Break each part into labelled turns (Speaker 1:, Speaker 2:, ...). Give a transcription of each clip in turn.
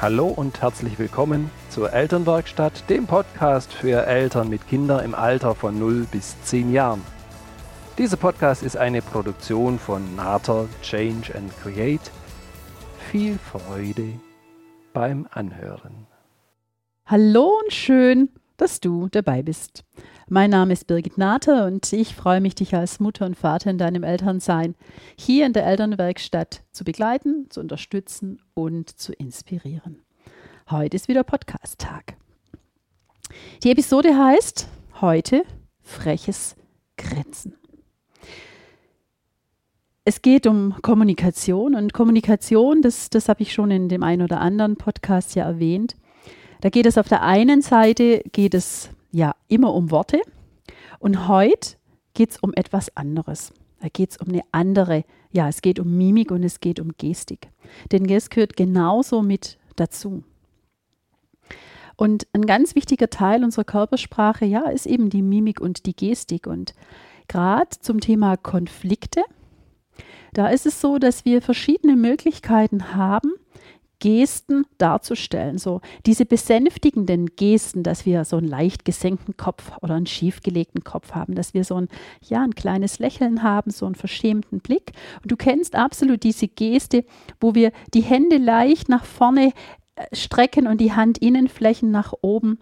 Speaker 1: Hallo und herzlich willkommen zur Elternwerkstatt, dem Podcast für Eltern mit Kindern im Alter von 0 bis 10 Jahren. Dieser Podcast ist eine Produktion von Nater Change and Create. Viel Freude beim Anhören.
Speaker 2: Hallo und schön, dass du dabei bist. Mein Name ist Birgit Nater und ich freue mich, dich als Mutter und Vater in deinem Elternsein hier in der Elternwerkstatt zu begleiten, zu unterstützen und zu inspirieren. Heute ist wieder Podcast-Tag. Die Episode heißt heute freches Grenzen. Es geht um Kommunikation und Kommunikation, das, das habe ich schon in dem einen oder anderen Podcast ja erwähnt. Da geht es auf der einen Seite, geht es ja immer um Worte. Und heute geht es um etwas anderes. Da geht es um eine andere, ja, es geht um Mimik und es geht um Gestik. Denn es gehört genauso mit dazu. Und ein ganz wichtiger Teil unserer Körpersprache, ja, ist eben die Mimik und die Gestik. Und gerade zum Thema Konflikte, da ist es so, dass wir verschiedene Möglichkeiten haben, Gesten darzustellen. So diese besänftigenden Gesten, dass wir so einen leicht gesenkten Kopf oder einen schiefgelegten Kopf haben, dass wir so ein, ja, ein kleines Lächeln haben, so einen verschämten Blick. Und du kennst absolut diese Geste, wo wir die Hände leicht nach vorne äh, strecken und die Handinnenflächen nach oben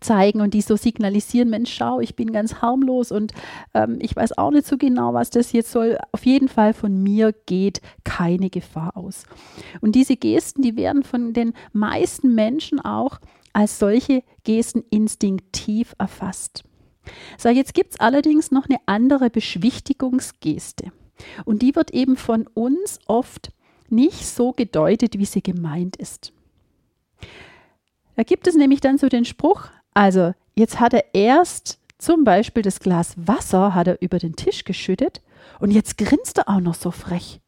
Speaker 2: zeigen und die so signalisieren, Mensch, schau, ich bin ganz harmlos und ähm, ich weiß auch nicht so genau, was das jetzt soll. Auf jeden Fall von mir geht keine Gefahr aus. Und diese Gesten, die werden von den meisten Menschen auch als solche Gesten instinktiv erfasst. So, jetzt gibt es allerdings noch eine andere Beschwichtigungsgeste. Und die wird eben von uns oft nicht so gedeutet, wie sie gemeint ist. Da gibt es nämlich dann so den Spruch, also jetzt hat er erst zum Beispiel das Glas Wasser hat er über den Tisch geschüttet und jetzt grinst er auch noch so frech.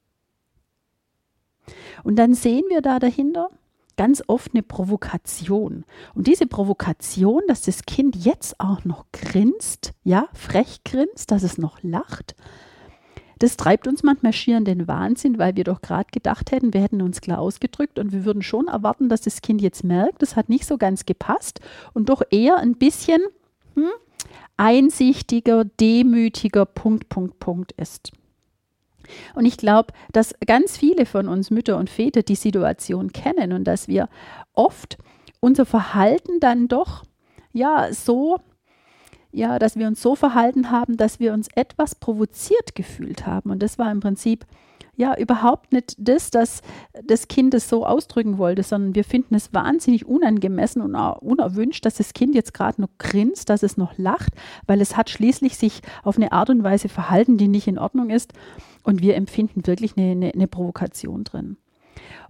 Speaker 2: Und dann sehen wir da dahinter ganz oft eine Provokation. Und diese Provokation, dass das Kind jetzt auch noch grinst, ja, frech grinst, dass es noch lacht, das treibt uns manchmal schier in den Wahnsinn, weil wir doch gerade gedacht hätten, wir hätten uns klar ausgedrückt und wir würden schon erwarten, dass das Kind jetzt merkt, das hat nicht so ganz gepasst und doch eher ein bisschen hm, einsichtiger, demütiger Punkt, Punkt, Punkt ist. Und ich glaube, dass ganz viele von uns Mütter und Väter die Situation kennen und dass wir oft unser Verhalten dann doch ja so ja, dass wir uns so verhalten haben, dass wir uns etwas provoziert gefühlt haben. Und das war im Prinzip ja überhaupt nicht das, dass das Kind es so ausdrücken wollte, sondern wir finden es wahnsinnig unangemessen und unerwünscht, dass das Kind jetzt gerade noch grinst, dass es noch lacht, weil es hat schließlich sich auf eine Art und Weise verhalten, die nicht in Ordnung ist. Und wir empfinden wirklich eine, eine, eine Provokation drin.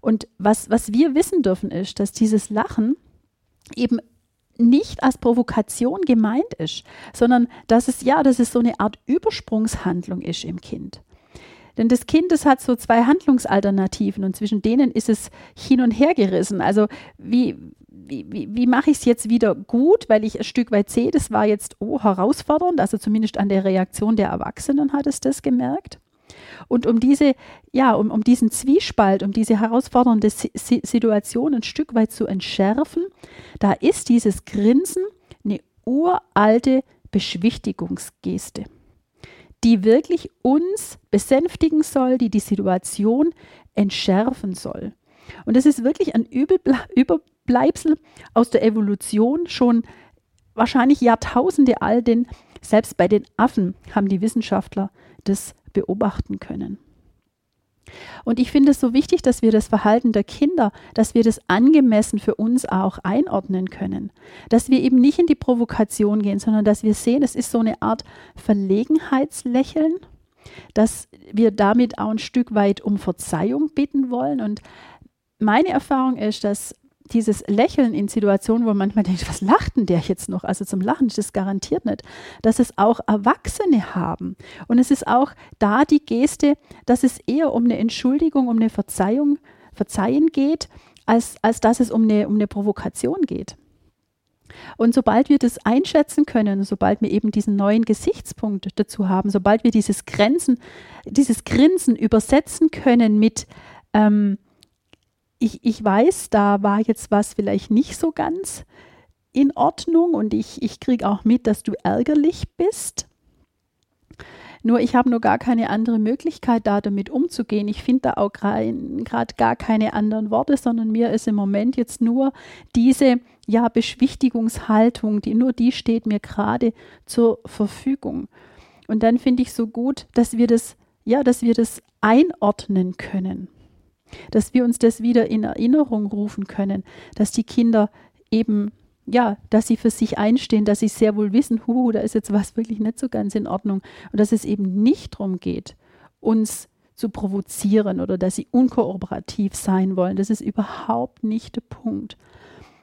Speaker 2: Und was, was wir wissen dürfen, ist, dass dieses Lachen eben nicht als Provokation gemeint ist, sondern dass es ja, dass es so eine Art Übersprungshandlung ist im Kind. Denn das Kind, das hat so zwei Handlungsalternativen und zwischen denen ist es hin und her gerissen. Also wie, wie, wie, wie mache ich es jetzt wieder gut, weil ich ein Stück weit sehe, das war jetzt oh, herausfordernd, also zumindest an der Reaktion der Erwachsenen hat es das gemerkt. Und um diese, ja, um, um diesen Zwiespalt, um diese herausfordernde si Situation ein Stück weit zu entschärfen, da ist dieses Grinsen eine uralte Beschwichtigungsgeste, die wirklich uns besänftigen soll, die die Situation entschärfen soll. Und das ist wirklich ein Überbleibsel aus der Evolution, schon wahrscheinlich Jahrtausende alt, denn selbst bei den Affen haben die Wissenschaftler das beobachten können. Und ich finde es so wichtig, dass wir das Verhalten der Kinder, dass wir das angemessen für uns auch einordnen können. Dass wir eben nicht in die Provokation gehen, sondern dass wir sehen, es ist so eine Art Verlegenheitslächeln, dass wir damit auch ein Stück weit um Verzeihung bitten wollen. Und meine Erfahrung ist, dass dieses Lächeln in Situationen, wo man manchmal denkt, was lacht denn der jetzt noch? Also zum Lachen ist das garantiert nicht, dass es auch Erwachsene haben. Und es ist auch da die Geste, dass es eher um eine Entschuldigung, um eine Verzeihung, Verzeihen geht, als, als dass es um eine, um eine Provokation geht. Und sobald wir das einschätzen können, sobald wir eben diesen neuen Gesichtspunkt dazu haben, sobald wir dieses Grenzen, dieses Grinsen übersetzen können mit ähm, ich, ich weiß, da war jetzt was vielleicht nicht so ganz in Ordnung und ich, ich kriege auch mit, dass du ärgerlich bist. Nur ich habe nur gar keine andere Möglichkeit, da damit umzugehen. Ich finde da auch gerade gar keine anderen Worte, sondern mir ist im Moment jetzt nur diese ja, Beschwichtigungshaltung, die nur die steht mir gerade zur Verfügung. Und dann finde ich so gut, dass wir das, ja, dass wir das einordnen können. Dass wir uns das wieder in Erinnerung rufen können, dass die Kinder eben ja, dass sie für sich einstehen, dass sie sehr wohl wissen, hu, da ist jetzt was wirklich nicht so ganz in Ordnung und dass es eben nicht darum geht, uns zu provozieren oder dass sie unkooperativ sein wollen. Das ist überhaupt nicht der Punkt.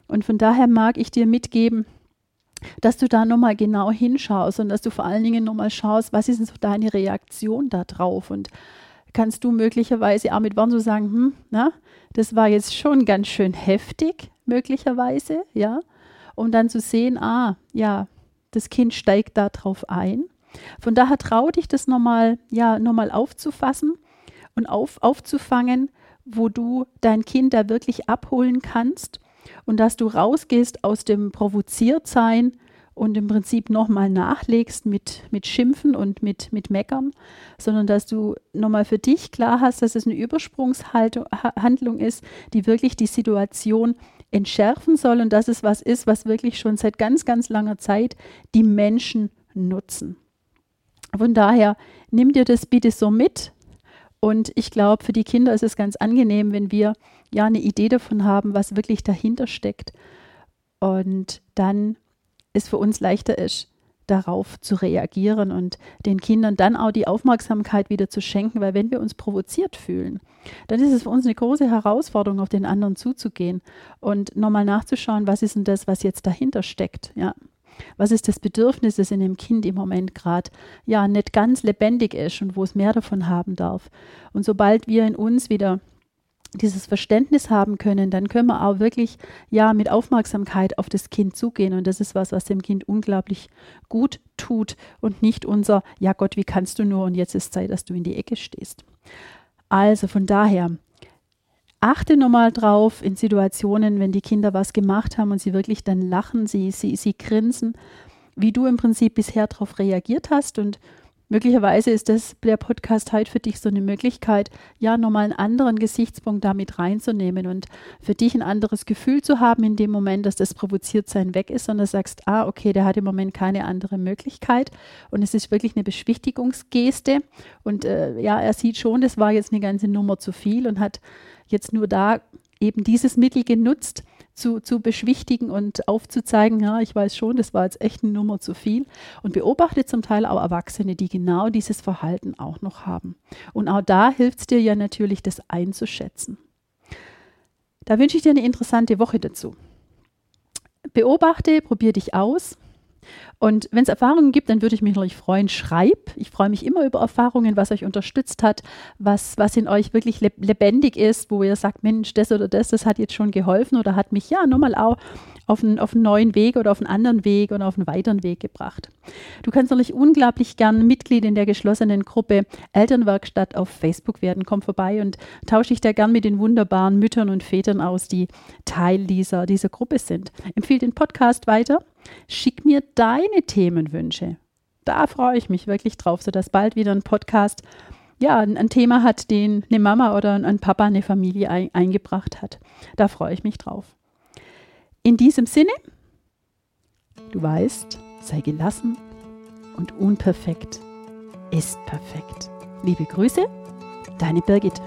Speaker 2: Und von daher mag ich dir mitgeben, dass du da nochmal genau hinschaust und dass du vor allen Dingen nochmal schaust, was ist denn so deine Reaktion darauf und kannst du möglicherweise auch mit Worten so sagen, hm, na, das war jetzt schon ganz schön heftig, möglicherweise, ja, um dann zu sehen, ah, ja, das Kind steigt da drauf ein. Von daher trau dich das nochmal, ja, nochmal aufzufassen und auf, aufzufangen, wo du dein Kind da wirklich abholen kannst und dass du rausgehst aus dem Provoziertsein und im Prinzip nochmal nachlegst mit, mit Schimpfen und mit, mit Meckern, sondern dass du nochmal für dich klar hast, dass es eine Übersprungshandlung ist, die wirklich die Situation entschärfen soll und dass es was ist, was wirklich schon seit ganz, ganz langer Zeit die Menschen nutzen. Von daher nimm dir das bitte so mit. Und ich glaube, für die Kinder ist es ganz angenehm, wenn wir ja eine Idee davon haben, was wirklich dahinter steckt. Und dann es für uns leichter ist, darauf zu reagieren und den Kindern dann auch die Aufmerksamkeit wieder zu schenken, weil wenn wir uns provoziert fühlen, dann ist es für uns eine große Herausforderung, auf den anderen zuzugehen und nochmal nachzuschauen, was ist denn das, was jetzt dahinter steckt, ja. Was ist das Bedürfnis, das in dem Kind im Moment gerade ja nicht ganz lebendig ist und wo es mehr davon haben darf? Und sobald wir in uns wieder dieses Verständnis haben können, dann können wir auch wirklich ja mit Aufmerksamkeit auf das Kind zugehen. Und das ist was, was dem Kind unglaublich gut tut und nicht unser ja Gott, wie kannst du nur? Und jetzt ist Zeit, dass du in die Ecke stehst. Also von daher achte nochmal drauf in Situationen, wenn die Kinder was gemacht haben und sie wirklich dann lachen, sie sie sie grinsen, wie du im Prinzip bisher darauf reagiert hast. Und Möglicherweise ist das der Podcast heute für dich so eine Möglichkeit, ja, nochmal einen anderen Gesichtspunkt damit reinzunehmen und für dich ein anderes Gefühl zu haben in dem Moment, dass das Provoziertsein weg ist, sondern sagst, ah, okay, der hat im Moment keine andere Möglichkeit. Und es ist wirklich eine Beschwichtigungsgeste. Und äh, ja, er sieht schon, das war jetzt eine ganze Nummer zu viel und hat jetzt nur da eben dieses Mittel genutzt, zu, zu beschwichtigen und aufzuzeigen, ja, ich weiß schon, das war jetzt echt eine Nummer zu viel. Und beobachte zum Teil auch Erwachsene, die genau dieses Verhalten auch noch haben. Und auch da hilft es dir ja natürlich, das einzuschätzen. Da wünsche ich dir eine interessante Woche dazu. Beobachte, probier dich aus. Und wenn es Erfahrungen gibt, dann würde ich mich natürlich freuen. Schreib. Ich freue mich immer über Erfahrungen, was euch unterstützt hat, was, was in euch wirklich lebendig ist, wo ihr sagt, Mensch, das oder das, das hat jetzt schon geholfen oder hat mich ja nochmal auch auf einen, auf einen neuen Weg oder auf einen anderen Weg oder auf einen weiteren Weg gebracht. Du kannst natürlich unglaublich gern Mitglied in der geschlossenen Gruppe Elternwerkstatt auf Facebook werden. Komm vorbei und tausche dich da gern mit den wunderbaren Müttern und Vätern aus, die Teil dieser, dieser Gruppe sind. Empfehle den Podcast weiter Schick mir deine Themenwünsche. Da freue ich mich wirklich drauf, sodass bald wieder ein Podcast ja, ein, Thema hat, den eine Mama oder ein Papa, eine Familie ein, eingebracht hat. Da freue ich mich drauf. In diesem Sinne, du weißt, sei gelassen und unperfekt ist perfekt. Liebe Grüße, deine Birgit.